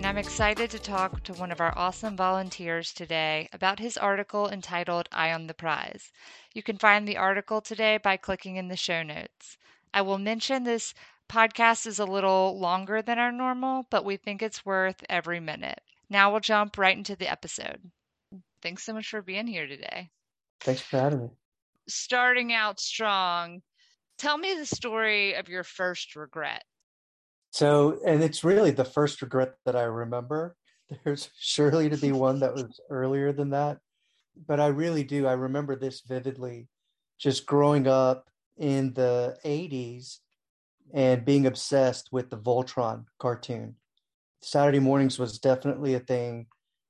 and I'm excited to talk to one of our awesome volunteers today about his article entitled Eye on the Prize. You can find the article today by clicking in the show notes. I will mention this podcast is a little longer than our normal, but we think it's worth every minute. Now we'll jump right into the episode. Thanks so much for being here today. Thanks for having me. Starting out strong, tell me the story of your first regret. So, and it's really the first regret that I remember. There's surely to be one that was earlier than that, but I really do. I remember this vividly just growing up in the 80s and being obsessed with the Voltron cartoon. Saturday mornings was definitely a thing,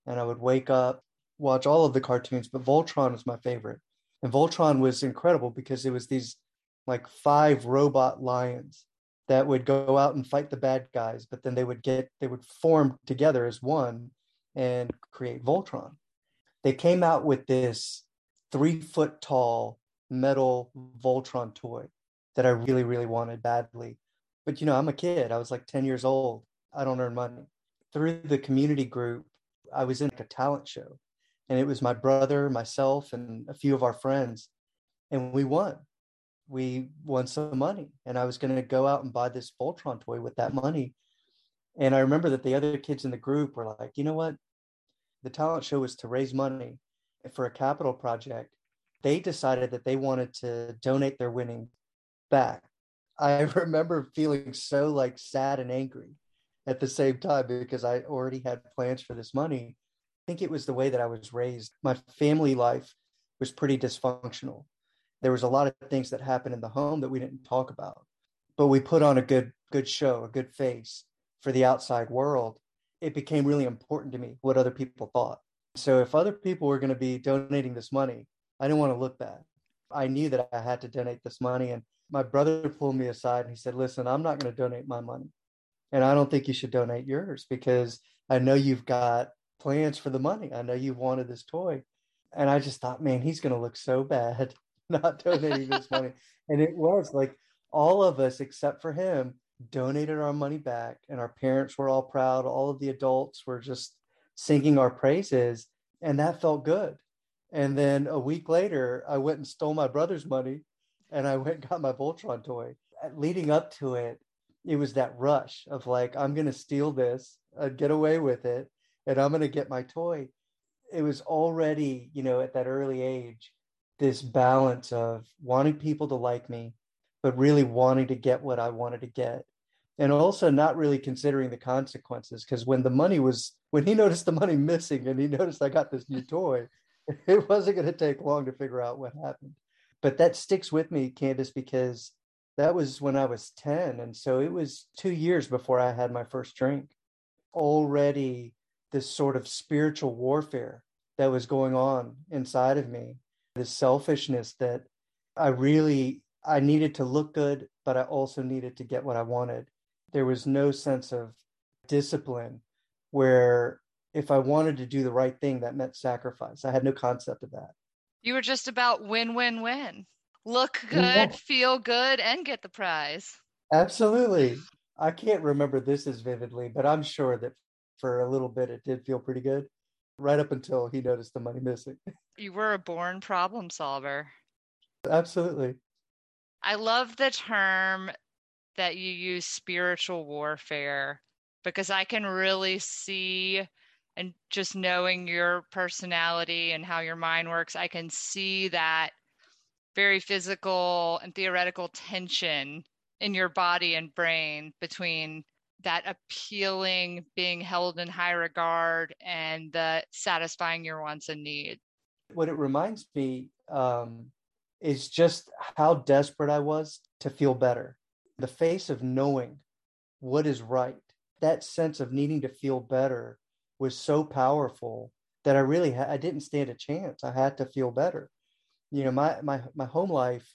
and I would wake up, watch all of the cartoons, but Voltron was my favorite. And Voltron was incredible because it was these like five robot lions that would go out and fight the bad guys, but then they would get they would form together as one and create Voltron. They came out with this three foot tall metal Voltron toy that I really, really wanted badly. But you know, I'm a kid. I was like 10 years old. I don't earn money. Through the community group, I was in a talent show. And it was my brother, myself, and a few of our friends. And we won we won some money and I was going to go out and buy this Voltron toy with that money. And I remember that the other kids in the group were like, you know what? The talent show was to raise money for a capital project. They decided that they wanted to donate their winnings back. I remember feeling so like sad and angry at the same time because I already had plans for this money. I think it was the way that I was raised. My family life was pretty dysfunctional there was a lot of things that happened in the home that we didn't talk about but we put on a good good show a good face for the outside world. It became really important to me what other people thought. So if other people were going to be donating this money i didn't want to look bad. I knew that i had to donate this money and my brother pulled me aside and he said listen i'm not going to donate my money and i don't think you should donate yours because i know you've got plans for the money. I know you've wanted this toy. And i just thought man he's going to look so bad not donating this money. And it was like all of us, except for him, donated our money back. And our parents were all proud. All of the adults were just singing our praises. And that felt good. And then a week later, I went and stole my brother's money and I went and got my Voltron toy. Leading up to it, it was that rush of like, I'm going to steal this, uh, get away with it, and I'm going to get my toy. It was already, you know, at that early age, this balance of wanting people to like me, but really wanting to get what I wanted to get. And also not really considering the consequences. Because when the money was, when he noticed the money missing and he noticed I got this new toy, it wasn't going to take long to figure out what happened. But that sticks with me, Candace, because that was when I was 10. And so it was two years before I had my first drink. Already, this sort of spiritual warfare that was going on inside of me the selfishness that I really I needed to look good, but I also needed to get what I wanted. There was no sense of discipline where if I wanted to do the right thing, that meant sacrifice. I had no concept of that. You were just about win, win, win. Look good, yeah. feel good, and get the prize. Absolutely. I can't remember this as vividly, but I'm sure that for a little bit it did feel pretty good right up until he noticed the money missing. You were a born problem solver. Absolutely. I love the term that you use spiritual warfare because I can really see and just knowing your personality and how your mind works, I can see that very physical and theoretical tension in your body and brain between that appealing being held in high regard and the satisfying your wants and needs what it reminds me um, is just how desperate i was to feel better the face of knowing what is right that sense of needing to feel better was so powerful that I really ha- I didn't stand a chance. I had to feel better. You know, my my my home life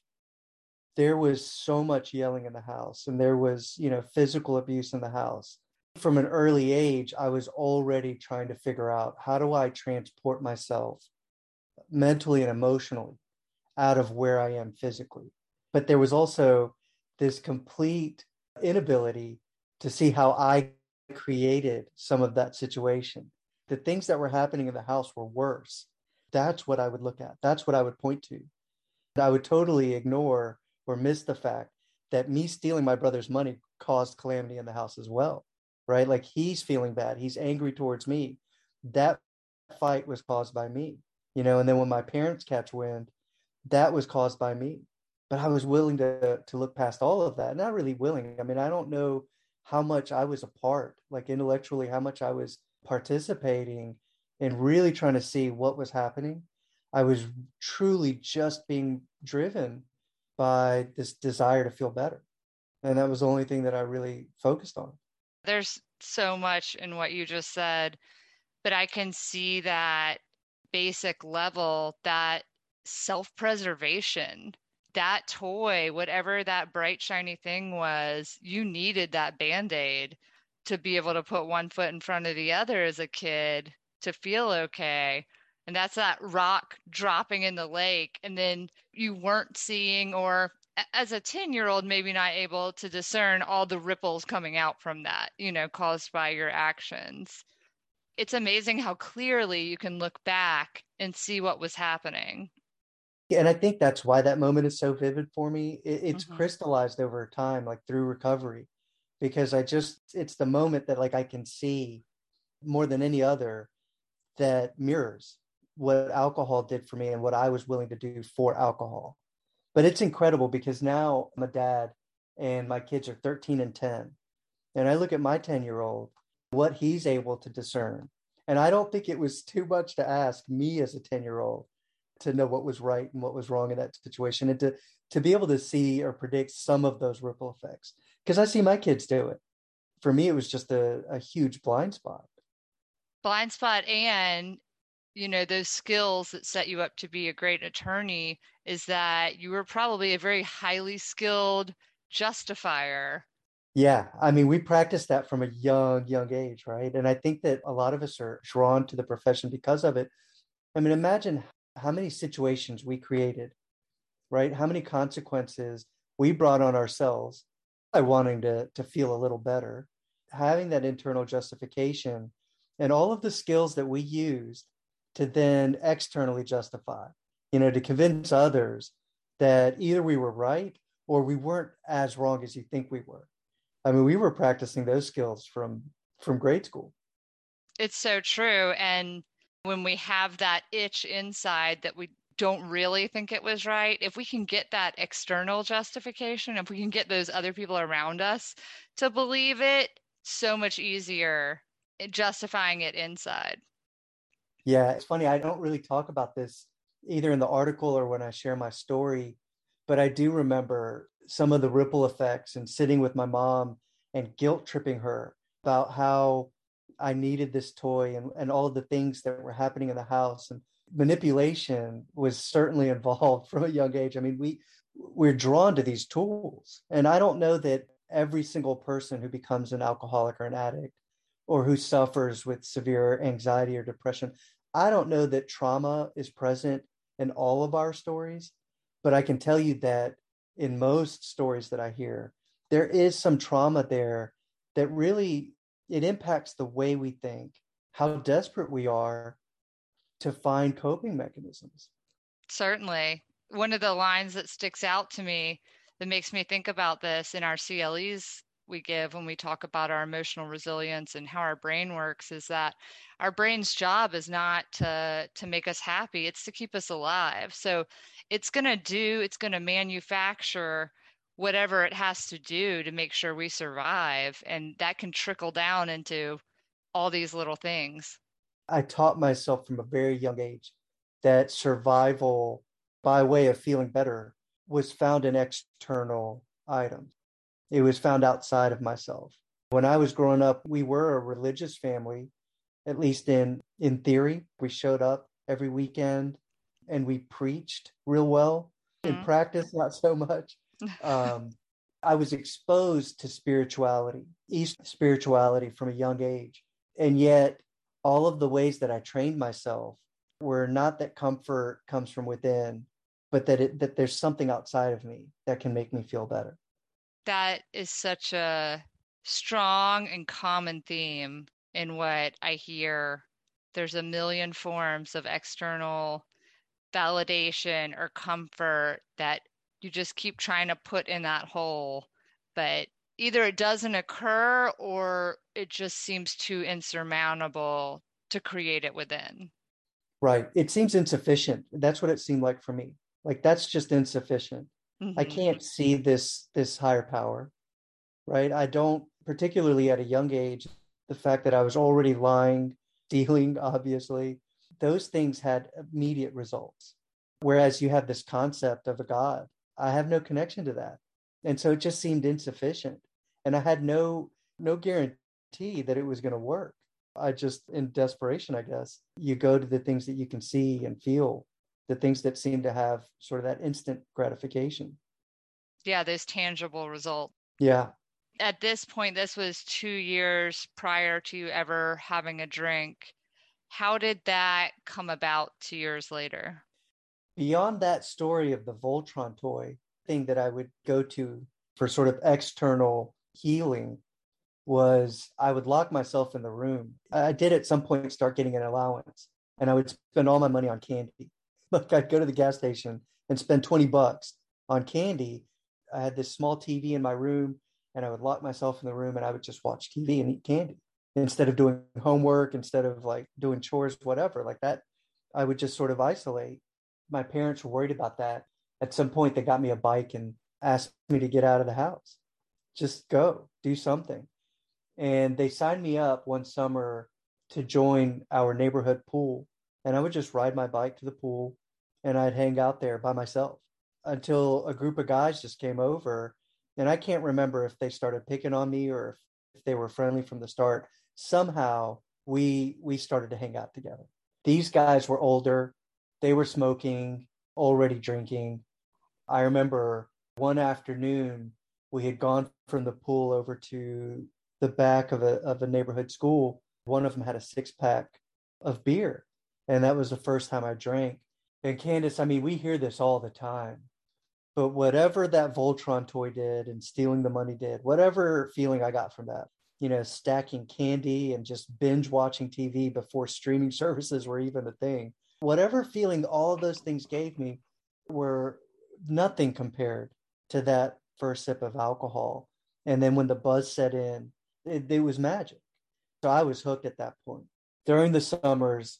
there was so much yelling in the house and there was, you know, physical abuse in the house. From an early age, I was already trying to figure out how do I transport myself mentally and emotionally out of where I am physically. But there was also this complete inability to see how I created some of that situation. The things that were happening in the house were worse. That's what I would look at. That's what I would point to. I would totally ignore or miss the fact that me stealing my brother's money caused calamity in the house as well. Right? Like he's feeling bad. He's angry towards me. That fight was caused by me. You know, and then when my parents catch wind, that was caused by me. But I was willing to to look past all of that. Not really willing. I mean, I don't know how much I was a part, like intellectually, how much I was participating in really trying to see what was happening. I was truly just being driven by this desire to feel better. And that was the only thing that I really focused on. There's so much in what you just said, but I can see that basic level, that self preservation, that toy, whatever that bright, shiny thing was, you needed that band aid to be able to put one foot in front of the other as a kid to feel okay and that's that rock dropping in the lake and then you weren't seeing or as a 10 year old maybe not able to discern all the ripples coming out from that you know caused by your actions. It's amazing how clearly you can look back and see what was happening. And i think that's why that moment is so vivid for me. It's mm-hmm. crystallized over time like through recovery because i just it's the moment that like i can see more than any other that mirrors what alcohol did for me and what I was willing to do for alcohol. But it's incredible because now I'm a dad and my kids are 13 and 10. And I look at my 10 year old, what he's able to discern. And I don't think it was too much to ask me as a 10 year old to know what was right and what was wrong in that situation and to, to be able to see or predict some of those ripple effects. Because I see my kids do it. For me, it was just a, a huge blind spot. Blind spot and you know those skills that set you up to be a great attorney is that you were probably a very highly skilled justifier. Yeah i mean we practice that from a young young age right? And i think that a lot of us are drawn to the profession because of it. I mean imagine how many situations we created right? How many consequences we brought on ourselves by wanting to to feel a little better. Having that internal justification and all of the skills that we used to then externally justify, you know, to convince others that either we were right or we weren't as wrong as you think we were. I mean, we were practicing those skills from from grade school. It's so true. And when we have that itch inside that we don't really think it was right, if we can get that external justification, if we can get those other people around us to believe it, so much easier justifying it inside. Yeah, it's funny. I don't really talk about this either in the article or when I share my story, but I do remember some of the ripple effects and sitting with my mom and guilt tripping her about how I needed this toy and, and all of the things that were happening in the house. And manipulation was certainly involved from a young age. I mean, we we're drawn to these tools. And I don't know that every single person who becomes an alcoholic or an addict or who suffers with severe anxiety or depression I don't know that trauma is present in all of our stories, but I can tell you that in most stories that I hear, there is some trauma there that really it impacts the way we think, how desperate we are to find coping mechanisms. Certainly. One of the lines that sticks out to me that makes me think about this in our CLEs we give when we talk about our emotional resilience and how our brain works is that our brain's job is not to to make us happy it's to keep us alive. So it's going to do it's going to manufacture whatever it has to do to make sure we survive and that can trickle down into all these little things. I taught myself from a very young age that survival by way of feeling better was found in external items it was found outside of myself. When I was growing up, we were a religious family. at least in in theory. We showed up every weekend and we preached real well. In Mhm. practice, not so much. Um, I was exposed to spirituality, East spirituality from a young age. And yet, all of the ways that I trained myself were not that comfort comes from within, but that it, that there's something outside of me that can make me feel better. That is such a strong and common theme in what I hear. There's a million forms of external validation or comfort that you just keep trying to put in that hole, but either it doesn't occur or it just seems too insurmountable to create it within. Right. It seems insufficient. That's what it seemed like for me. Like that's just insufficient. I Mhm. can't see this this higher power. Right? I don't particularly at a young age the fact that I was already lying, dealing, obviously, those things had immediate results. Whereas you have this concept of a god. I have no connection to that. And so it just seemed insufficient. And I had no no guarantee that it was going to work. I just in desperation, I guess, you go to the things that you can see and feel, the things that seem to have sort of that instant gratification. Yeah, those tangible results. Yeah. At this point, this was two years prior to you ever having a drink. How did that come about two years later? Beyond that story of the Voltron toy, thing that I would go to for sort of external healing was I would lock myself in the room. I did at some point start getting an allowance and I would spend all my money on candy. Like I'd go to the gas station and spend 20 bucks on candy. I had this small TV in my room and I would lock myself in the room and I would just watch TV and eat candy instead of doing homework, instead of like doing chores, whatever. Like that, I would just sort of isolate. My parents were worried about that. At some point, they got me a bike and asked me to get out of the house. Just go, do something. And they signed me up one summer to join our neighborhood pool. And I would just ride my bike to the pool and I'd hang out there by myself until a group of guys just came over. And I can't remember if they started picking on me or if, they were friendly from the start. Somehow we we started to hang out together. These guys were older, they were smoking, already drinking. I remember one afternoon we had gone from the pool over to the back of a of a neighborhood school. One of them had a six pack of beer, and that was the first time I drank. And Candace, I mean, we hear this all the time, but whatever that Voltron toy did and stealing the money did, whatever feeling I got from that, you know, stacking candy and just binge watching TV before streaming services were even a thing, whatever feeling all of those things gave me were nothing compared to that first sip of alcohol. And then when the buzz set in, it, it was magic. So I was hooked at that point. During the summers,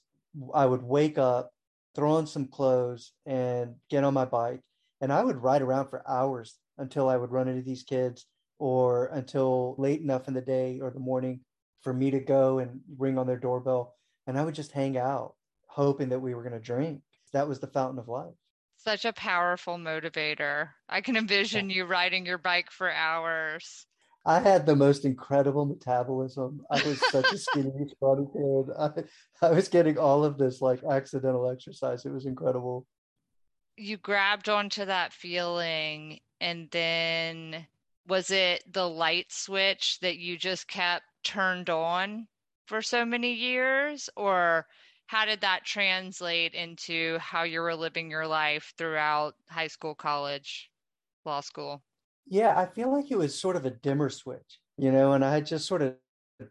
I would wake up, throw on some clothes, and get on my bike. And I would ride around for hours until I would run into these kids or until late enough in the day or the morning for me to go and ring on their doorbell. And I would just hang out, hoping that we were going to drink. That was the fountain of life. Such a powerful motivator. I can envision you riding your bike for hours. I had the most incredible metabolism. I was such a skinny, scrawny kid. I, I was getting all of this like accidental exercise. It was incredible. You grabbed onto that feeling, and then was it the light switch that you just kept turned on for so many years? Or how did that translate into how you were living your life throughout high school, college, law school? Yeah, I feel like it was sort of a dimmer switch, you know, and I just sort of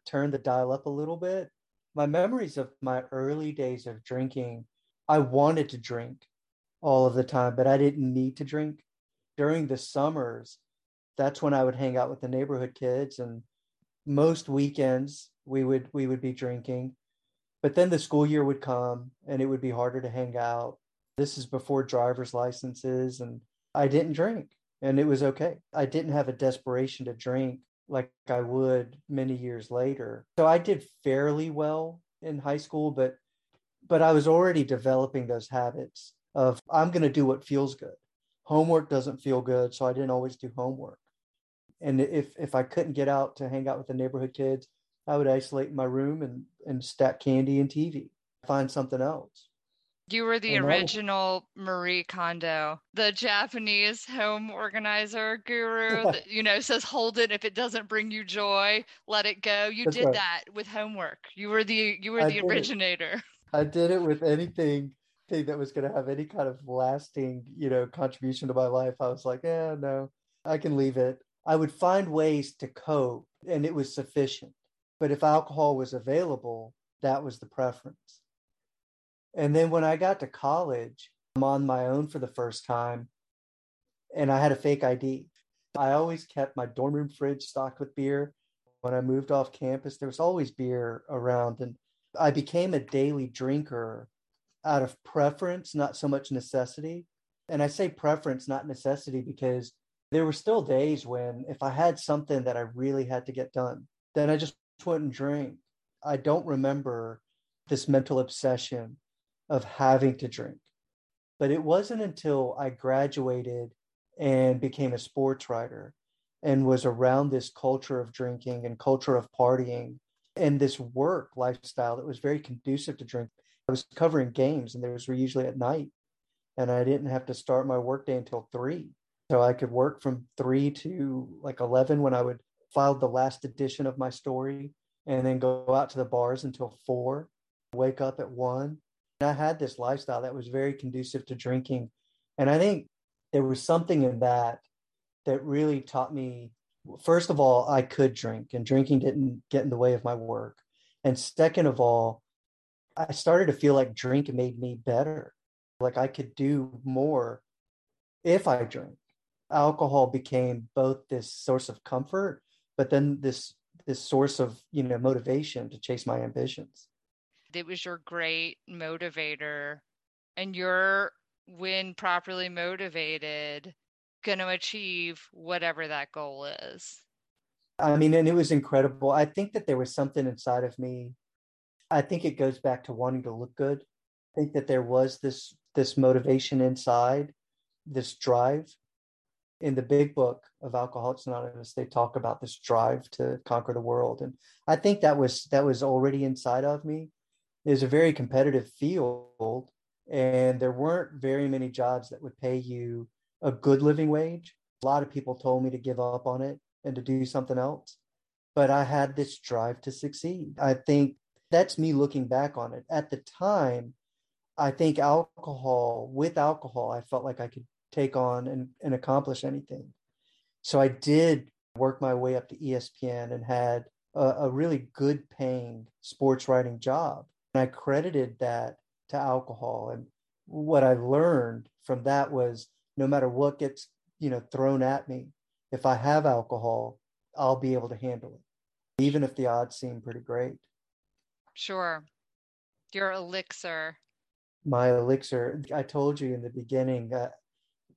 turned the dial up a little bit. My memories of my early days of drinking, I wanted to drink all of the time, but I didn't need to drink. During the summers, that's when I would hang out with the neighborhood kids and most weekends we would we would be drinking. But then the school year would come and it would be harder to hang out. This is before driver's licenses and I didn't drink and it was okay. I didn't have a desperation to drink like I would many years later. So I did fairly well in high school, but but I was already developing those habits of I'm going to do what feels good. Homework doesn't feel good, so I didn't always do homework. And if if I couldn't get out to hang out with the neighborhood kids, I would isolate in my room and, and stack candy and TV, find something else. You were the original Marie Kondo, the Japanese home organizer guru that, you know, says, hold it. If it doesn't bring you joy, let it go. You That's did right. that with homework. You were the, you were I the originator. It. I did it with anything thing that was going to have any kind of lasting, you know, contribution to my life. I was like, yeah, no, I can leave it. I would find ways to cope and it was sufficient. But if alcohol was available, that was the preference. And then when I got to college, I'm on my own for the first time and I had a fake ID. I always kept my dorm room fridge stocked with beer. When I moved off campus, there was always beer around and I became a daily drinker out of preference, not so much necessity. And I say preference, not necessity, because there were still days when if I had something that I really had to get done, then I just wouldn't drink. I don't remember this mental obsession of having to drink. But it wasn't until I graduated and became a sports writer and was around this culture of drinking and culture of partying and this work lifestyle that was very conducive to drink. I was covering games and those were usually at night. And I didn't have to start my workday until three. So I could work from three to like 11 when I would file the last edition of my story and then go out to the bars until four, wake up at one, I had this lifestyle that was very conducive to drinking. And I think there was something in that that really taught me first of all, I could drink and drinking didn't get in the way of my work. And second of all, I started to feel like drink made me better. Like I could do more if I drank. Alcohol became both this source of comfort, but then this this source of you know motivation to chase my ambitions it was your great motivator and you're when properly motivated going to achieve whatever that goal is? I mean and it was incredible. I think that there was something inside of me. I think it goes back to wanting to look good. I think that there was this this motivation inside this drive. In the big book of alcoholics anonymous they talk about this drive to conquer the world. And i think that was that was already inside of me is a very competitive field and there weren't very many jobs that would pay you a good living wage. A lot of people told me to give up on it and to do something else. But I had this drive to succeed. I think that's me looking back on it. At the time, I think alcohol, with alcohol, I felt like I could take on and, and accomplish anything. So I did work my way up to ESPN and had a, a really good paying sports writing job. I credited that to alcohol. And what I learned from that was no matter what gets, you know, thrown at me, if I have alcohol, I'll be able to handle it, even if the odds seem pretty great. Sure. Your elixir. My elixir. I told you in the beginning, uh,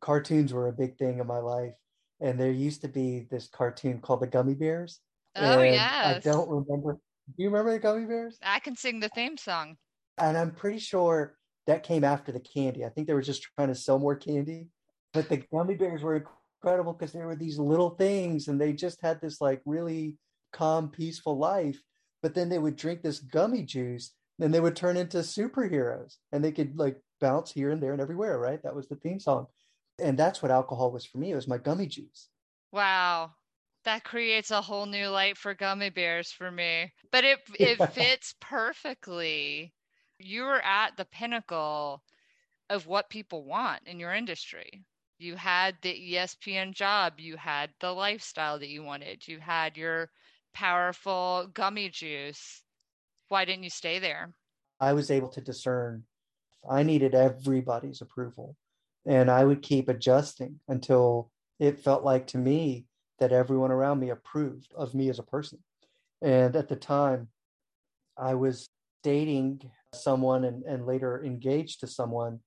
cartoons were a big thing in my life. And there used to be this cartoon called the Gummy Bears. Oh, yeah. I don't remember do you remember the gummy bears? I can sing the theme song. And I'm pretty sure that came after the candy. I think they were just trying to sell more candy. But the gummy bears were incredible because they were these little things and they just had this like really calm, peaceful life. But then they would drink this gummy juice and they would turn into superheroes and they could like bounce here and there and everywhere, right? That was the theme song. And that's what alcohol was for me. It was my gummy juice. Wow that creates a whole new light for gummy bears for me. But it it fits perfectly. You were at the pinnacle of what people want in your industry. You had the ESPN job, you had the lifestyle that you wanted, you had your powerful gummy juice. Why didn't you stay there? I was able to discern. I needed everybody's approval. And I would keep adjusting until it felt like to me that everyone around me approved of me as a person. And at the time, I was dating someone and, and later engaged to someone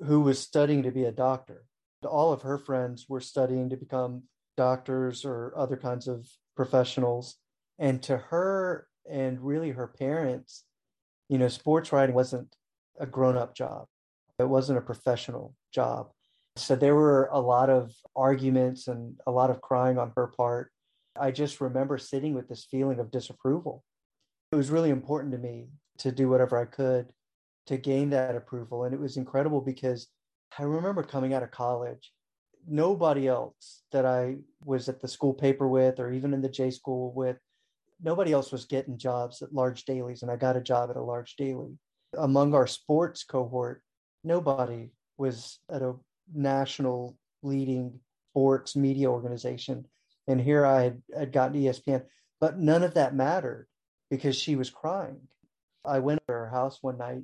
who was studying to be a doctor. All of her friends were studying to become doctors or other kinds of professionals. And to her and really her parents, you know, sports writing wasn't a grown up job, it wasn't a professional job. So there were a lot of arguments and a lot of crying on her part. I just remember sitting with this feeling of disapproval. It was really important to me to do whatever I could to gain that approval. And it was incredible because I remember coming out of college, nobody else that I was at the school paper with or even in the J school with, nobody else was getting jobs at large dailies. And I got a job at a large daily. Among our sports cohort, nobody was at a national leading sports media organization. And here I had, had gotten ESPN, but none of that mattered because she was crying. I went to her house one night.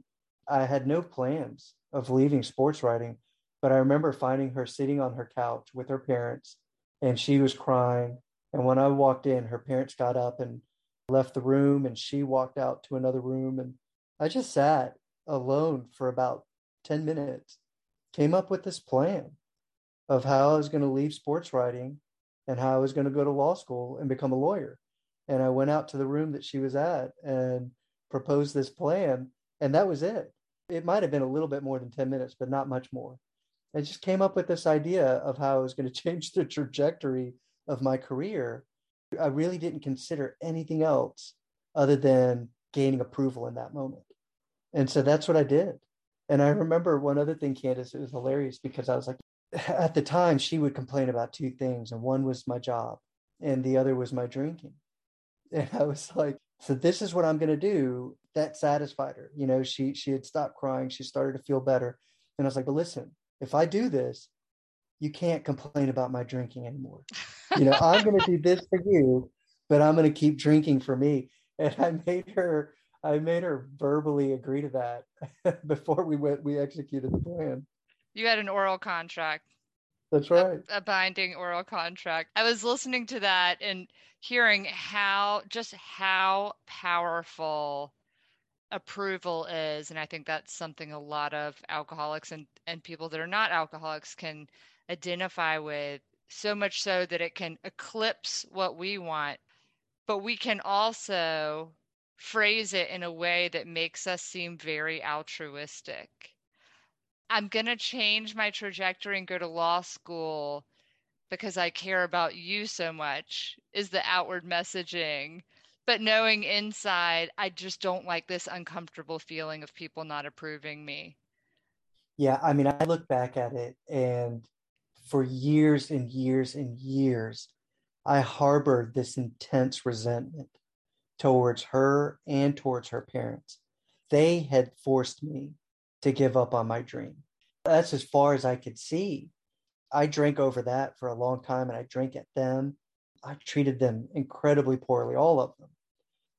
I had no plans of leaving sports writing, but I remember finding her sitting on her couch with her parents and she was crying. And when I walked in, her parents got up and left the room and she walked out to another room. And I just sat alone for about 10 minutes, came up with this plan of how I was going to leave sports writing and how I was going to go to law school and become a lawyer. And I went out to the room that she was at and proposed this plan. And that was it. It might have been a little bit more than 10 minutes, but not much more. I just came up with this idea of how I was going to change the trajectory of my career. I really didn't consider anything else other than gaining approval in that moment. And so that's what I did. And I remember one other thing, Candace, it was hilarious because I was like, at the time, she would complain about two things, and one was my job, and the other was my drinking. And I was like, so this is what I'm going to do. That satisfied her. You know, she she had stopped crying. She started to feel better. And I was like, but listen, if I do this, you can't complain about my drinking anymore. You know, I'm going to do this for you, but I'm going to keep drinking for me. And I made her I made her verbally agree to that before we went we executed the plan. You had an oral contract. That's right. A, a, binding oral contract. I was listening to that and hearing how just how powerful approval is and I think that's something a lot of alcoholics and and people that are not alcoholics can identify with so much so that it can eclipse what we want but we can also phrase it in a way that makes us seem very altruistic. I'm going to change my trajectory and go to law school because I care about you so much, is the outward messaging. But knowing inside, I just don't like this uncomfortable feeling of people not approving me. Yeah, I mean, I look back at it and for years and years and years, I harbored this intense resentment towards her and towards her parents. They had forced me to give up on my dream. That's as far as I could see. I drank over that for a long time and I drank at them. I treated them incredibly poorly, all of them.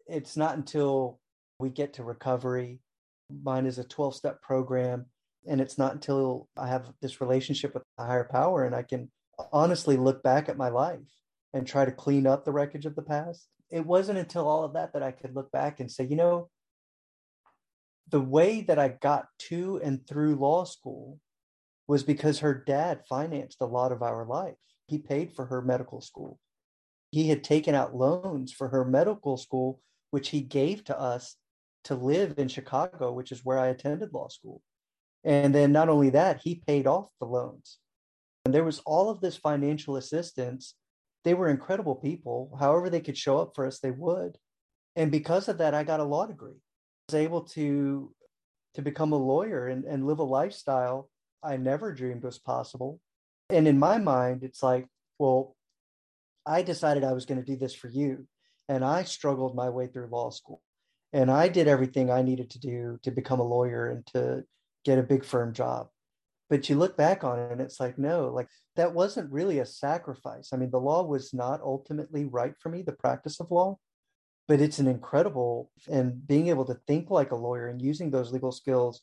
It's not until we get to recovery. Mine is a 12 step program. And it's not until I have this relationship with a higher power and I can honestly look back at my life and try to clean up the wreckage of the past it wasn't until all of that that I could look back and say, you know, the way that I got to and through law school was because her dad financed a lot of our life. He paid for her medical school. He had taken out loans for her medical school, which he gave to us to live in Chicago, which is where I attended law school. And then not only that, he paid off the loans. And there was all of this financial assistance they were incredible people. However, they could show up for us, they would. And because of that, I got a law degree. I was able to to become a lawyer and, and live a lifestyle I never dreamed was possible. And in my mind, it's like, well, I decided I was going to do this for you. And I struggled my way through law school. And I did everything I needed to do to become a lawyer and to get a big firm job but you look back on it and it's like no like that wasn't really a sacrifice. I mean the law was not ultimately right for me the practice of law but it's an incredible and being able to think like a lawyer and using those legal skills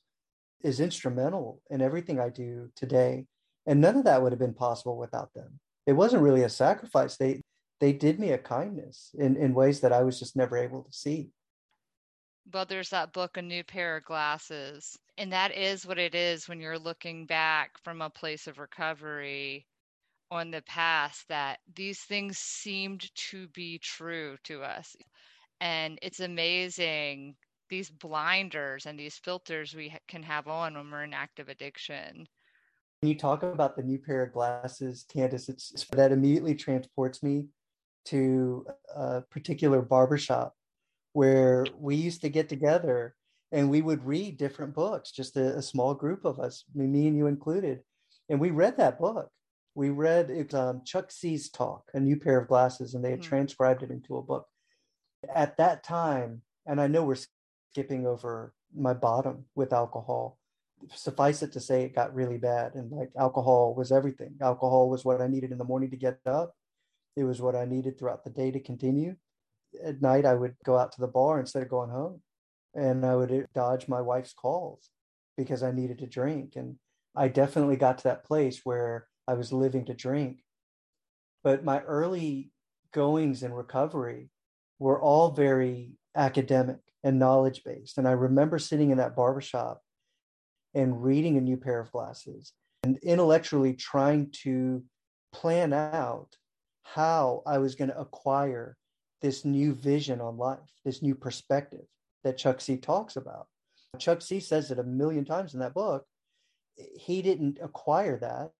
is instrumental in everything i do today and none of that would have been possible without them. It wasn't really a sacrifice. They they did me a kindness in in ways that i was just never able to see. Well, there's that book, A New Pair of Glasses. And that is what it is when you're looking back from a place of recovery on the past, that these things seemed to be true to us. And it's amazing these blinders and these filters we can have on when we're in active addiction. When you talk about the new pair of glasses, Candace, it's, it's that immediately transports me to a particular barbershop where we used to get together and we would read different books, just a, a small group of us, me and you included. And we read that book. We read it, um, Chuck C's talk, A New Pair of Glasses, and they had mm-hmm. transcribed it into a book. At that time, and I know we're skipping over my bottom with alcohol, suffice it to say it got really bad and like alcohol was everything alcohol was what i needed in the morning to get up it was what i needed throughout the day to continue at night i would go out to the bar instead of going home and i would uh, dodge my wife's calls because i needed to drink. And i definitely got to that place where i was living to drink. But my early goings in recovery were all very academic and knowledge based and i remember sitting in that barbershop and reading a new pair of glasses and intellectually trying to plan out how I was going to acquire this new vision on life, this new perspective that Chuck C talks about. Chuck C says it a million times in that book. He didn't acquire that.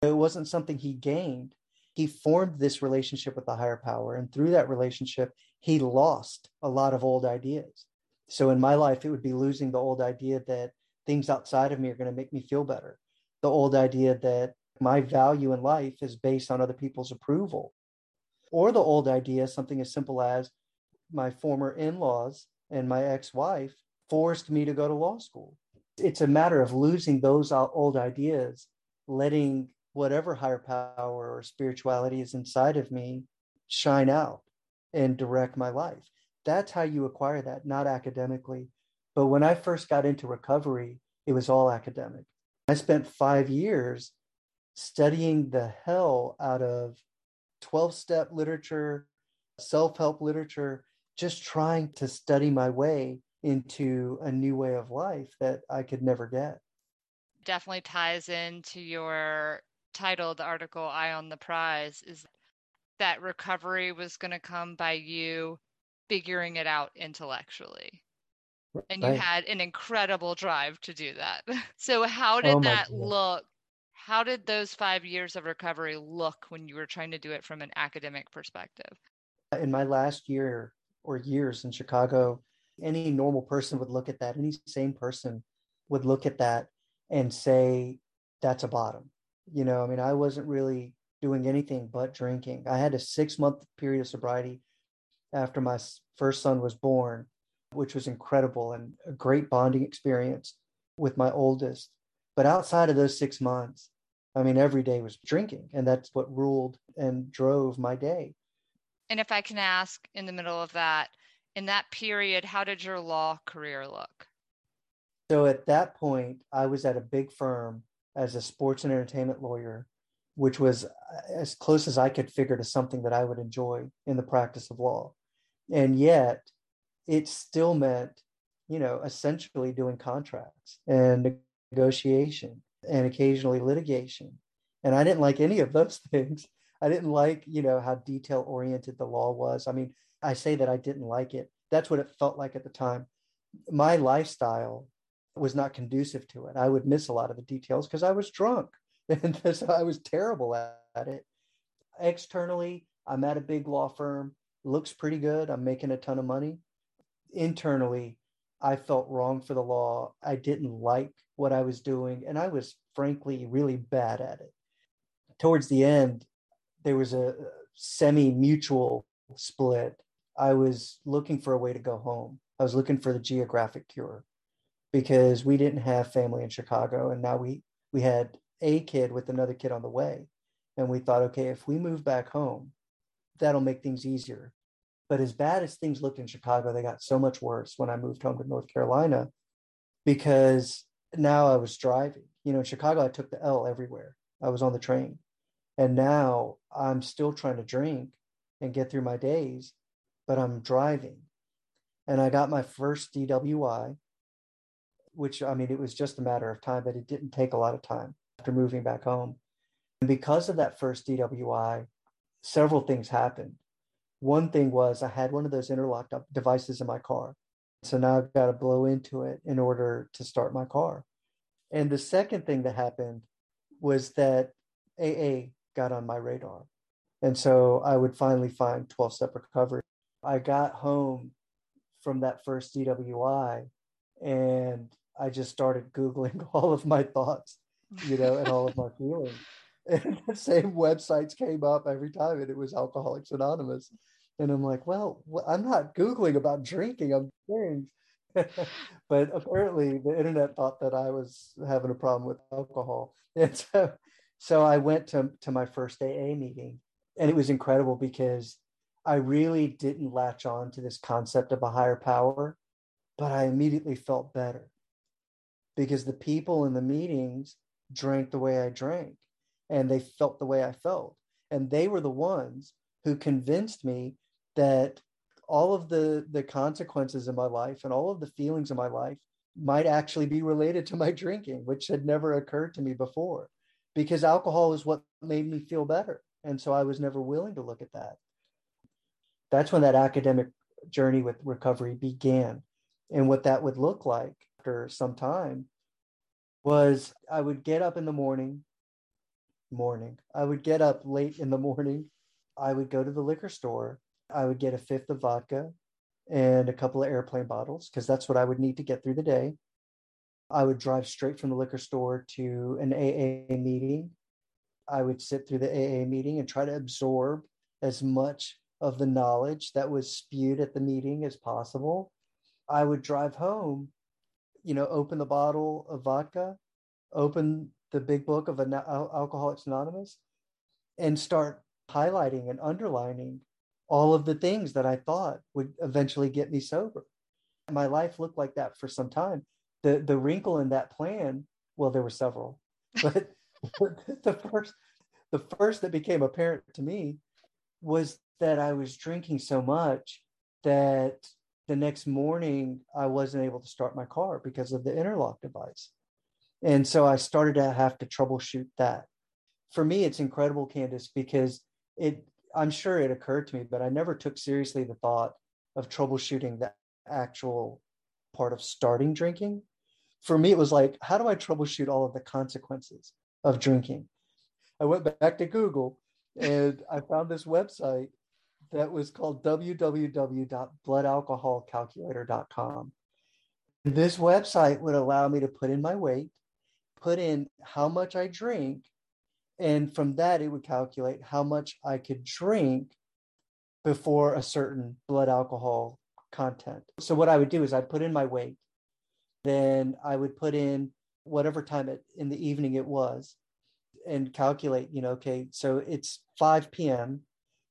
It wasn't something he gained. He formed this relationship with the higher power. And through that relationship, he lost a lot of old ideas. So in my life, it would be losing the old idea that things outside of me are going to make me feel better. The old idea that my value in life is based on other people's approval. Or the old idea, something as simple as my former in laws and my ex wife forced me to go to law school. It's a matter of losing those old ideas, letting whatever higher power or spirituality is inside of me shine out and direct my life. That's how you acquire that, not academically, but when I first got into recovery, it was all academic. I spent five years studying the hell out of 12 step literature, self help literature, just trying to study my way into a new way of life that I could never get. Definitely ties into your title, the article Eye on the Prize, is that recovery was going to come by you figuring it out intellectually and you had an incredible drive to do that. So how did oh that God. look? How did those 5 years of recovery look when you were trying to do it from an academic perspective? In my last year or years in Chicago, any normal person would look at that, any sane person would look at that and say that's a bottom. You know, I mean, I wasn't really doing anything but drinking. I had a 6 month period of sobriety after my first son was born which was incredible and a great bonding experience with my oldest. But outside of those six months, I mean, every day was drinking, and that's what ruled and drove my day. And if I can ask in the middle of that, in that period, how did your law career look? So at that point, I was at a big firm as a sports and entertainment lawyer, which was uh, as close as I could figure to something that I would enjoy in the practice of law. And yet, it still meant, you know, essentially doing contracts and negotiation and occasionally litigation. And I didn't like any of those things. I didn't like, you know, how detail oriented the law was. I mean, I say that I didn't like it. That's what it felt like at the time. My lifestyle was not conducive to it. I would miss a lot of the details because I was drunk and so I was terrible at it. Externally, I'm at a big law firm, looks pretty good. I'm making a ton of money internally, I felt wrong for the law. I didn't like what I was doing, and I was frankly really bad at it. Towards the end, there was a semi mutual split. I was looking for a way to go home. I was looking for the geographic cure because we didn't have family in Chicago, and now we we had a kid with another kid on the way, and we thought, okay, if we move back home, that'll make things easier. But as bad as things looked in Chicago, they got so much worse when I moved home to North Carolina because now I was driving. You know, in Chicago, I took the L everywhere. I was on the train. And now I'm still trying to drink and get through my days, but I'm driving. And I got my first DWI, which I mean, it was just a matter of time, but it didn't take a lot of time after moving back home. And because of that first DWI, several things happened. One thing was I had one of those interlocked devices in my car. So now I've got to blow into it in order to start my car. And the second thing that happened was that AA got on my radar. And so I would finally find 12 step recovery. I got home from that first DWI and I just started Googling all of my thoughts, you know, and all of my feelings. And the same websites came up every time, and it was Alcoholics Anonymous. And I'm like, well, I'm not Googling about drinking, I'm things. but apparently the internet thought that I was having a problem with alcohol. And so, so I went to, to my first AA meeting and it was incredible because I really didn't latch on to this concept of a higher power, but I immediately felt better because the people in the meetings drank the way I drank and they felt the way I felt. And they were the ones who convinced me that all of the, the consequences in my life and all of the feelings in my life might actually be related to my drinking, which had never occurred to me before because alcohol is what made me feel better. And so I was never willing to look at that. That's when that academic journey with recovery began. And what that would look like after some time was I would get up in the morning, morning. I would get up late in the morning. I would go to the liquor store. I would get a fifth of vodka and a couple of airplane bottles because that's what I would need to get through the day. I would drive straight from the liquor store to an AA meeting. I would sit through the AA meeting and try to absorb as much of the knowledge that was spewed at the meeting as possible. I would drive home, you know, open the bottle of vodka, open the big book of An- Alcoholics Anonymous, and start highlighting and underlining all of the things that I thought would eventually get me sober. My life looked like that for some time the the wrinkle in that plan well there were several but the first the first that became apparent to me was that i was drinking so much that the next morning i wasn't able to start my car because of the interlock device. And so i started to have to troubleshoot that. For me it's incredible candace because it i'm sure it occurred to me but i never took seriously the thought of troubleshooting the actual part of starting drinking for me, it was like, how do I troubleshoot all of the consequences of drinking? I went back to Google and I found this website that was called www.bloodalcoholcalculator.com. This website would allow me to put in my weight, put in how much I drink, and from that, it would calculate how much I could drink before a certain blood alcohol content. So, what I would do is I'd put in my weight, then I would put in whatever time it, in the evening it was and calculate, you know, okay, so it's 5 p.m.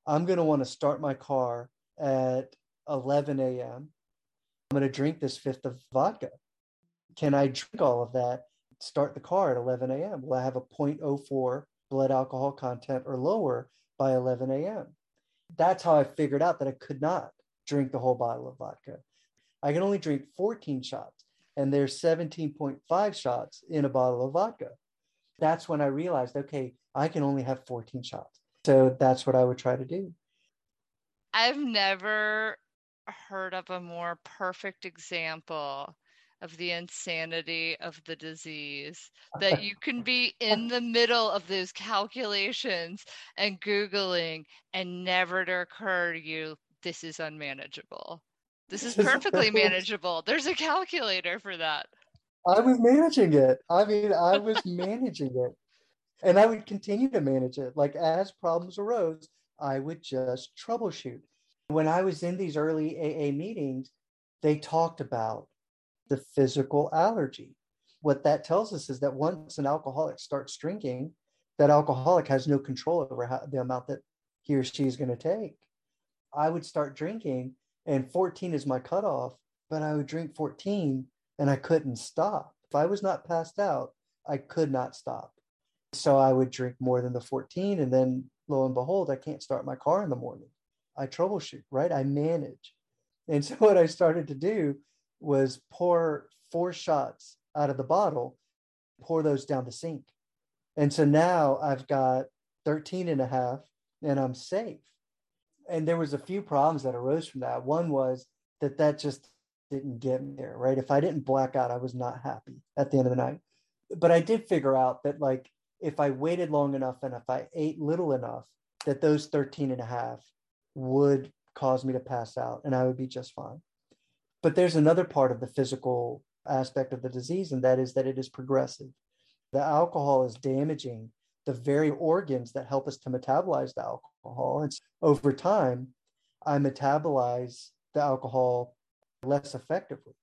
I'm going to want to start my car at 11 a.m. I'm going to drink this fifth of vodka. Can I drink all of that? Start the car at 11 a.m. Will I have a 0.04 blood alcohol content or lower by 11 a.m.? That's how I figured out that I could not drink the whole bottle of vodka. I can only drink 14 shots and there's 17.5 shots in a bottle of vodka. That's when I realized, okay, I can only have 14 shots. So that's what I would try to do. I've never heard of a more perfect example of the insanity of the disease that you can be in the middle of those calculations and googling and never to occur to you this is unmanageable this is perfectly manageable. There's a calculator for that. I was managing it. I mean, I was managing it. And I would continue to manage it. Like as problems arose, I would just troubleshoot. When I was in these early AA meetings, they talked about the physical allergy. What that tells us is that once an alcoholic starts drinking, that alcoholic has no control over how, the amount that he or she is going to take. I would start drinking and 14 is my cutoff, but I would drink 14 and I couldn't stop. If I was not passed out, I could not stop. So I would drink more than the 14, and then lo and behold, I can't start my car in the morning. I troubleshoot, right? I manage. And so what I started to do was pour four shots out of the bottle, pour those down the sink. And so now I've got 13 and a half and I'm safe and there was a few problems that arose from that. One was that that just didn't get me there, right? If I didn't black out, I was not happy at the end of the night. But I did figure out that like if I waited long enough and if I ate little enough, that those 13 and a half would cause me to pass out and I would be just fine. But there's another part of the physical aspect of the disease, and that is that it is progressive. The alcohol is damaging the very organs that help us to metabolize the alcohol. And over time, I metabolize the alcohol less effectively.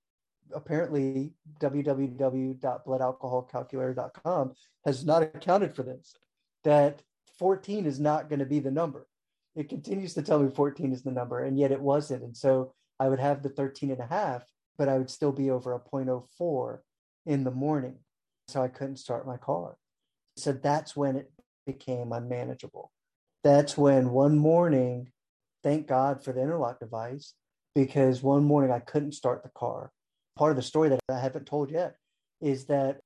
Apparently, www.bloodalcoholcalculator.com has not accounted for this, that 14 is not going to be the number. It continues to tell me 14 is the number, and yet it wasn't. And so I would have the 13 and a half, but I would still be over a 0.04 in the morning. So I couldn't start my car. So that's when it became unmanageable. That's when one morning, thank God for the interlock device, because one morning I couldn't start the car. Part of the story that I haven't told yet is that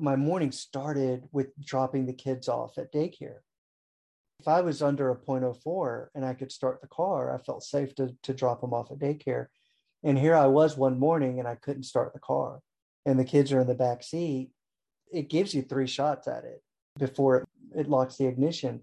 my morning started with dropping the kids off at daycare. If I was under a 0.04 and I could start the car, I felt safe to, to drop them off at daycare. And here I was one morning and I couldn't start the car. And the kids are in the back seat. It gives you three shots at it before it, it locks the ignition.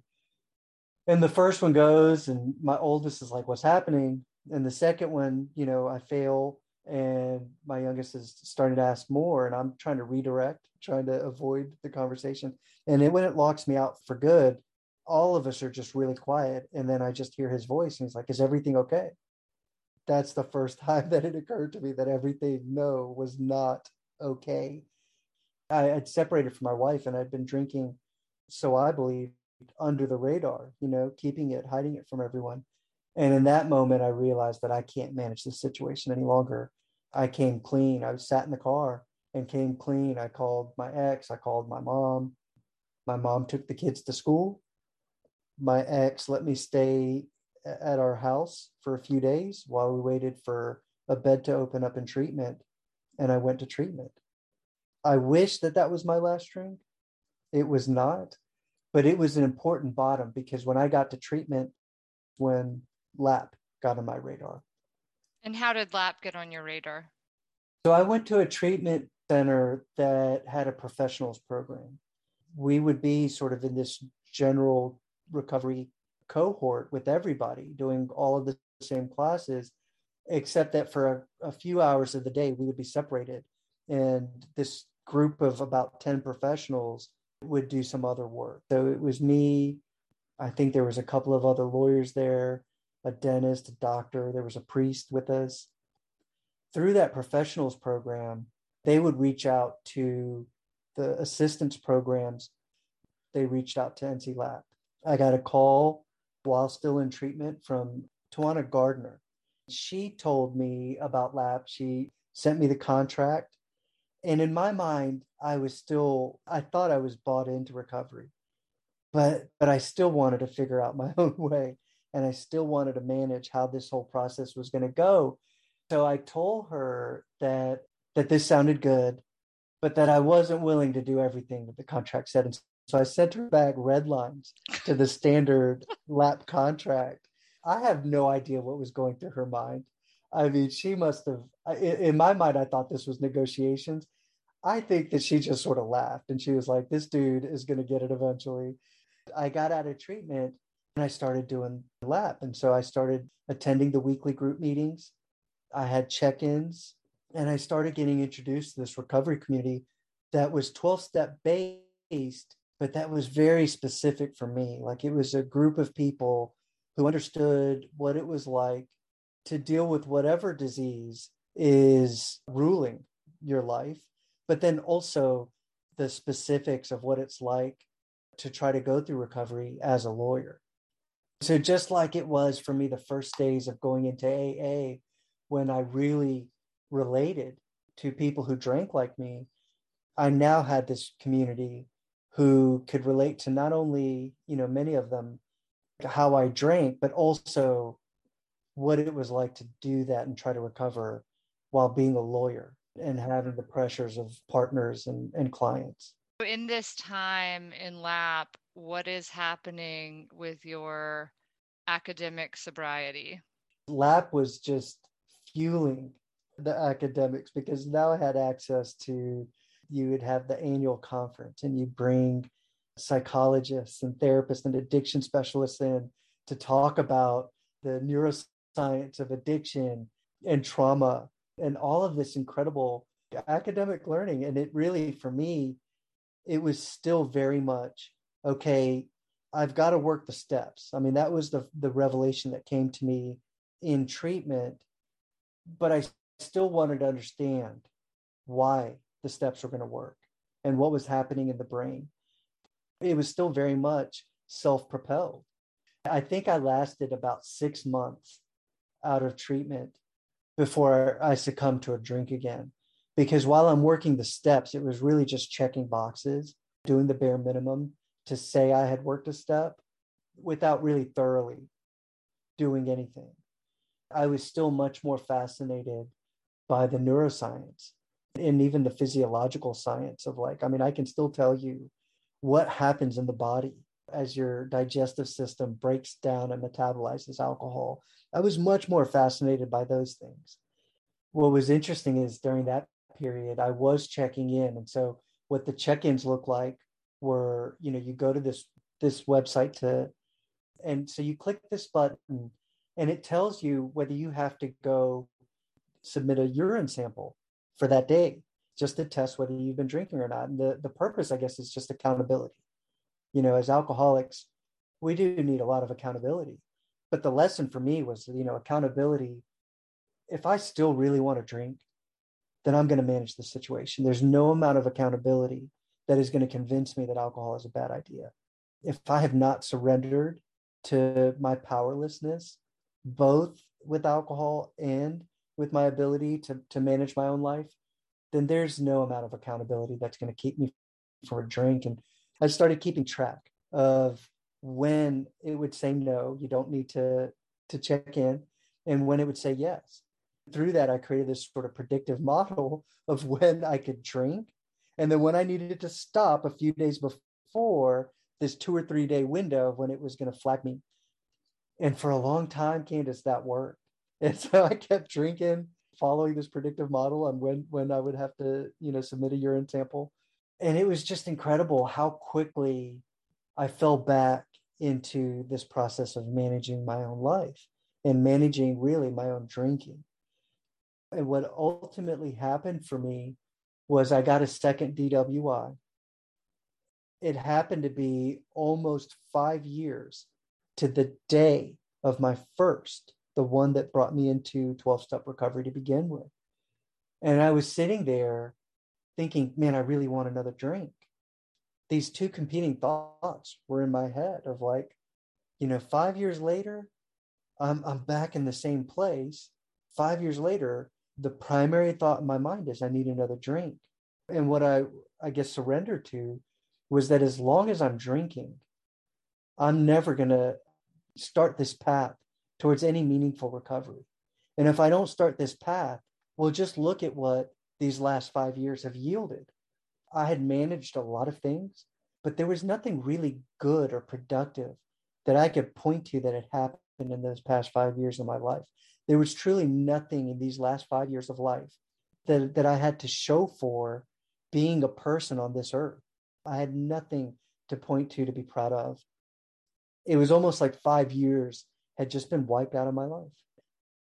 And the first one goes, and my oldest is like, What's happening? And the second one, you know, I fail and my youngest is starting to ask more and i'm trying to redirect trying to avoid the conversation. And then when it locks me out for good all of us are just really quiet and then i just hear his voice and he's like is everything okay? That's the first time that it occurred to me that everything no was not okay. I had separated from my wife and i'd been drinking so i believe under the radar you know keeping it hiding it from everyone and in that moment, I realized that I can't manage this situation any longer. I came clean. I sat in the car and came clean. I called my ex, I called my mom. My mom took the kids to school. My ex let me stay at our house for a few days while we waited for a bed to open up in treatment. And I went to treatment. I wish that that was my last drink. It was not, but it was an important bottom because when I got to treatment, when LAP got on my radar. And how did LAP get on your radar? So I went to a treatment center that had a professionals program. We would be sort of in this general recovery cohort with everybody doing all of the same classes, except that for a, a few hours of the day, we would be separated. And this group of about 10 professionals would do some other work. So it was me. I think there was a couple of other lawyers there a dentist, a doctor, there was a priest with us. Through that professionals program, they would reach out to the assistance programs. They reached out to NC LAP. I got a call while still in treatment from Tawana Gardner. She told me about LAP. She sent me the contract. And in my mind, I was still, I thought I was bought into recovery, but, but I still wanted to figure out my own way and I still wanted to manage how this whole process was going to go. So I told her that that this sounded good, but that I wasn't willing to do everything that the contract said. And so I sent her back red lines to the standard lap contract. I have no idea what was going through her mind. I mean, she must have, in my mind, I thought this was negotiations. I think that she just sort of laughed and she was like, this dude is going to get it eventually. I got out of treatment and I started doing lap. And so I started attending the weekly group meetings. I had check ins and I started getting introduced to this recovery community that was 12 step based, but that was very specific for me. Like it was a group of people who understood what it was like to deal with whatever disease is ruling your life, but then also the specifics of what it's like to try to go through recovery as a lawyer. So just like it was for me the first days of going into AA, when I really related to people who drank like me, I now had this community who could relate to not only, you know, many of them how I drank, but also what it was like to do that and try to recover while being a lawyer and having the pressures of partners and, and clients. In this time in LAP, what is happening with your academic sobriety? LAP was just fueling the academics because now I had access to you would have the annual conference and you bring psychologists and therapists and addiction specialists in to talk about the neuroscience of addiction and trauma and all of this incredible academic learning. And it really, for me, it was still very much okay. I've got to work the steps. I mean, that was the the revelation that came to me in treatment, but I still wanted to understand why the steps were going to work and what was happening in the brain. It was still very much self-propelled. I think I lasted about six months out of treatment before I succumbed to a drink again. Because while I'm working the steps, it was really just checking boxes, doing the bare minimum to say I had worked a step without really thoroughly doing anything. I was still much more fascinated by the neuroscience and even the physiological science of like, I mean, I can still tell you what happens in the body as your digestive system breaks down and metabolizes alcohol. I was much more fascinated by those things. What was interesting is during that period, I was checking in. And so what the check-ins look like were, you know, you go to this this website to and so you click this button and it tells you whether you have to go submit a urine sample for that day just to test whether you've been drinking or not. And the, the purpose, I guess, is just accountability. You know, as alcoholics, we do need a lot of accountability. But the lesson for me was, you know, accountability. If I still really want to drink, then I'm going to manage the situation. There's no amount of accountability that is going to convince me that alcohol is a bad idea. If I have not surrendered to my powerlessness, both with alcohol and with my ability to, to manage my own life, then there's no amount of accountability that's going to keep me from a drink. And I started keeping track of when it would say no, you don't need to to check in, and when it would say yes. Through that, I created this sort of predictive model of when I could drink, and then when I needed to stop a few days before this two or three day window of when it was going to flag me. And for a long time, Candace, that worked. And so I kept drinking, following this predictive model on when when I would have to, you know, submit a urine sample. And it was just incredible how quickly I fell back into this process of managing my own life and managing really my own drinking. And what ultimately happened for me was I got a second DWI. It happened to be almost five years to the day of my first the one that brought me into 12 step recovery to begin with. And I was sitting there thinking, man, I really want another drink. These two competing thoughts were in my head of like, you know, five years later, I'm, I'm back in the same place. Five years later, the primary thought in my mind is I need another drink. And what I, I guess, surrendered to was that as long as I'm drinking, I'm never going to start this path towards any meaningful recovery. And if I don't start this path, well, just look at what these last five years have yielded. I had managed a lot of things, but there was nothing really good or productive that I could point to that had happened in those past five years of my life. There was truly nothing in these last five years of life that, that I had to show for being a person on this earth. I had nothing to point to to be proud of. It was almost like five years had just been wiped out of my life.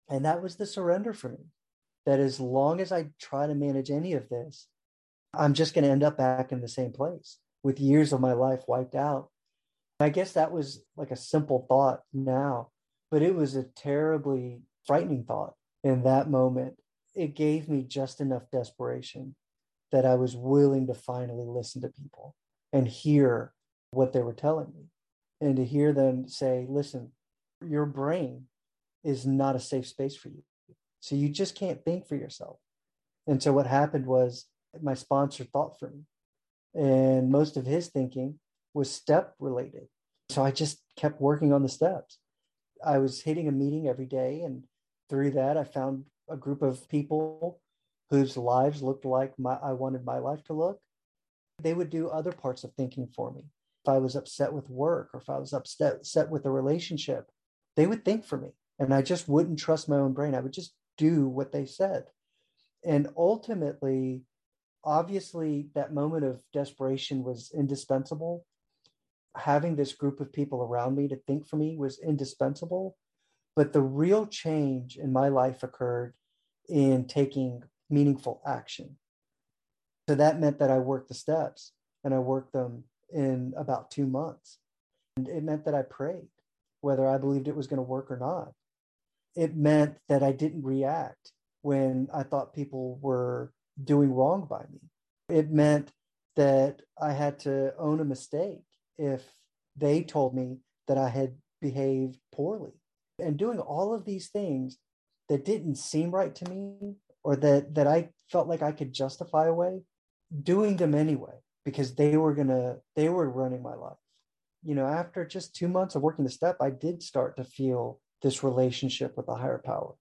And that was the surrender for me. That as long as I try to manage any of this, I'm just going to end up back in the same place with years of my life wiped out. I guess that was like a simple thought now, but it was a terribly frightening thought in that moment. It gave me just enough desperation that I was willing to finally listen to people and hear what they were telling me and to hear them say, listen, your brain is not a safe space for you. So you just can't think for yourself. And so what happened was my sponsor thought for me. And most of his thinking was step related. So I just kept working on the steps. I was hitting a meeting every day. And through that, I found a group of people whose lives looked like my, I wanted my life to look. They would do other parts of thinking for me. If I was upset with work or if I was upset, upset with a relationship, they would think for me. And I just wouldn't trust my own brain. I would just do what they said. And ultimately, obviously, that moment of desperation was indispensable. having this group of people around me to think for me was indispensable. But the real change in my life occurred in taking meaningful action. So that meant that I worked the steps and I worked them in about two months. And it meant that I prayed, whether I believed it was going to work or not. It meant that I didn't react when I thought people were doing wrong by me. It meant that I had to own a mistake if they told me that I had behaved poorly. And doing all of these things that didn't seem right to me or that that I felt like I could justify away, doing them anyway because they were gonna they were running my life. You know, after just two months of working the step, I did start to feel this relationship with a higher power.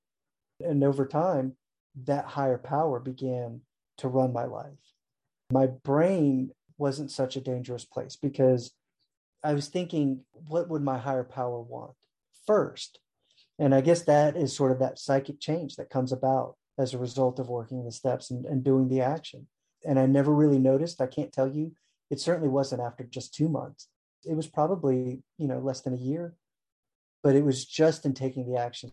And over time, that higher power began to run my life. My brain wasn't such a dangerous place because I was thinking, what would my higher power want first? And I guess that is sort of that psychic change that comes about as a result of working the steps and, and doing the action. And I never really noticed. I can't tell you. It certainly wasn't after just two months. It was probably, you know, less than a year. But it was just in taking the action.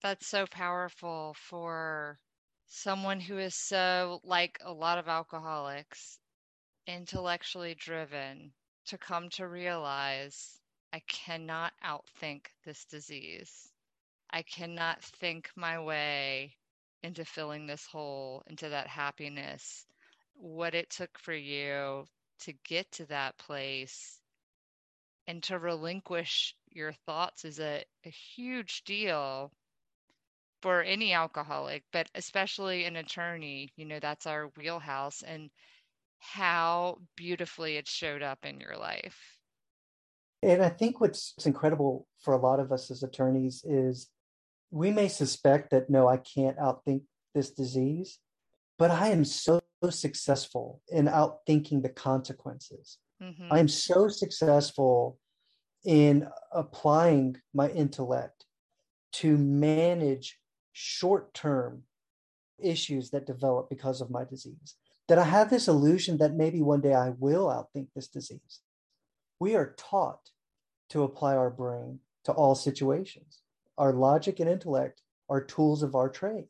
That's so powerful for someone who is so like a lot of alcoholics, intellectually driven, to come to realize I cannot outthink this disease. I cannot think my way into filling this hole, into that happiness. What it took for you to get to that place and to relinquish your thoughts is a, a huge deal for any alcoholic, but especially an attorney. You know, that's our wheelhouse. And how beautifully it showed up in your life. And I think what's incredible for a lot of us as attorneys is we may suspect that no, I can't outthink this disease, but I am so successful in outthinking the consequences. Mm-hmm. I am so successful in applying my intellect to manage short term issues that develop because of my disease that I have this illusion that maybe one day I will outthink this disease. We are taught to apply our brain to all situations. Our logic and intellect are tools of our trade.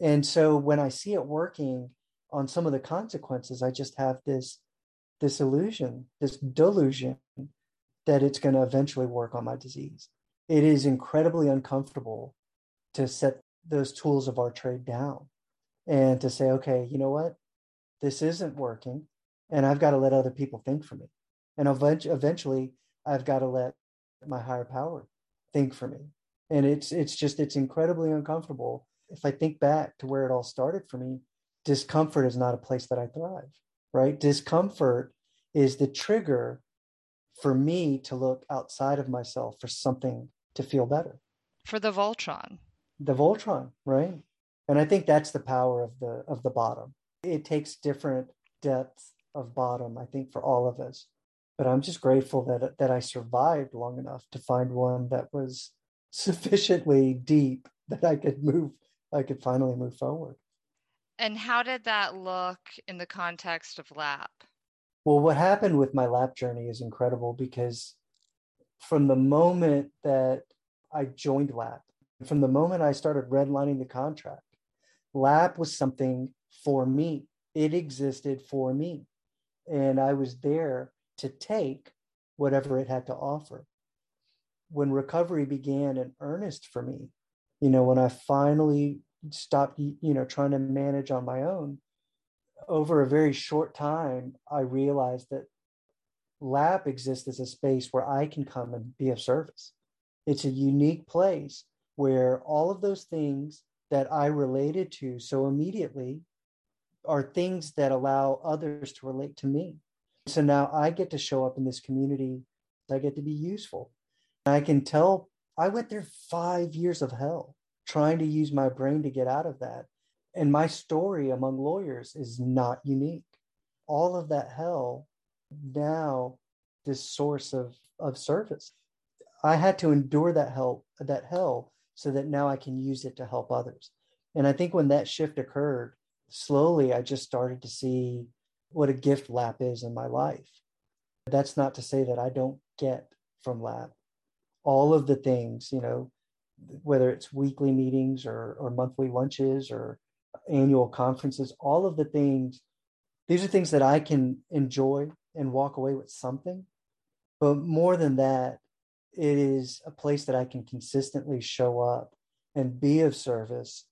And so when I see it working on some of the consequences, I just have this, this illusion, this delusion that it's going to eventually work on my disease. It is incredibly uncomfortable to set those tools of our trade down and to say, okay, you know what? this isn't working and I've got to let other people think for me. And eventually I've got to let my higher power think for me. And it's it's just it's incredibly uncomfortable. If I think back to where it all started for me, discomfort is not a place that I thrive, right? Discomfort is the trigger for me to look outside of myself for something to feel better. For the Voltron. The Voltron, right? And I think that's the power of the of the bottom it takes different depths of bottom, I think, for all of us. But I'm just grateful that that I survived long enough to find one that was sufficiently deep that I could move, I could finally move forward. And how did that look in the context of LAP? Well, what happened with my LAP journey is incredible because from the moment that I joined LAP, from the moment I started redlining the contract, LAP was something for me. It existed for me. And I was there to take whatever it had to offer. When recovery began in earnest for me, you know, when I finally stopped, you know, trying to manage on my own, over a very short time, I realized that LAP exists as a space where I can come and be of service. It's a unique place where all of those things that I related to so immediately are things that allow others to relate to me. So now I get to show up in this community. I get to be useful. I can tell I went through five years of hell trying to use my brain to get out of that. And my story among lawyers is not unique. All of that hell now this source of, of service. I had to endure that help that hell so that now I can use it to help others. And I think when that shift occurred, slowly I just started to see what a gift lap is in my life. That's not to say that I don't get from lap all of the things, you know, whether it's weekly meetings or, or monthly lunches or annual conferences, all of the things, these are things that I can enjoy and walk away with something. But more than that, it is a place that I can consistently show up and be of service.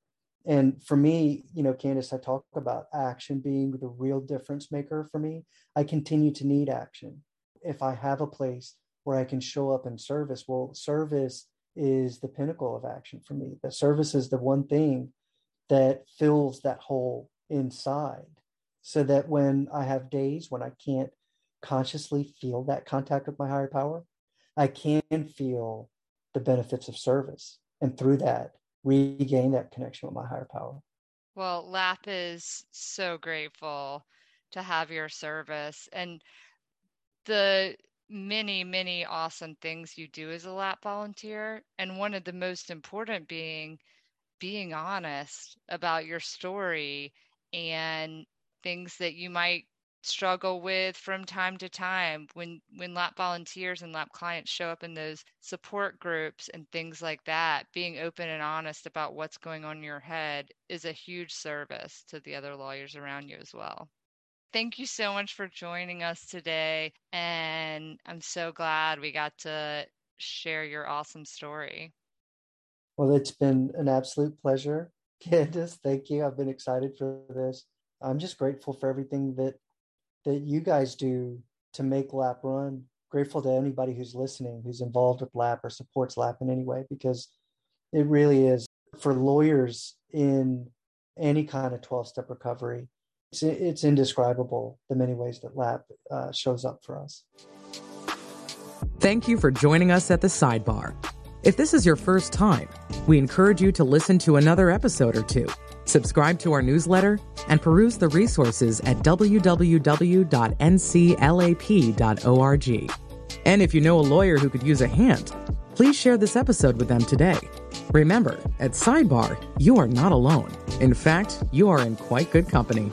And for me, you know, Candace, I talk about action being the real difference maker for me. I continue to need action. If I have a place where I can show up in service, well, service is the pinnacle of action for me. The service is the one thing that fills that hole inside so that when I have days when I can't consciously feel that contact with my higher power, I can feel the benefits of service and through that regain that connection with my higher power. Well, LAP is so grateful to have your service and the many, many awesome things you do as a lap volunteer. And one of the most important being being honest about your story and things that you might struggle with from time to time when when lap volunteers and lap clients show up in those support groups and things like that being open and honest about what's going on in your head is a huge service to the other lawyers around you as well thank you so much for joining us today and i'm so glad we got to share your awesome story. Well it's been an absolute pleasure candace. Thank you. I've been excited for this. I'm just grateful for everything that that you guys do to make lap run. Grateful to anybody who's listening who's involved with lap or supports lap in any way because it really is for lawyers in any kind of 12 step recovery it's, it's indescribable the many ways that lap uh, shows up for us. Thank you for joining us at the sidebar. If this is your first time we encourage you to listen to another episode or two. Subscribe to our newsletter, and peruse the resources at www.nclap.org. And if you know a lawyer who could use a hand, please share this episode with them today. Remember, at Sidebar, you are not alone. In fact, you are in quite good company.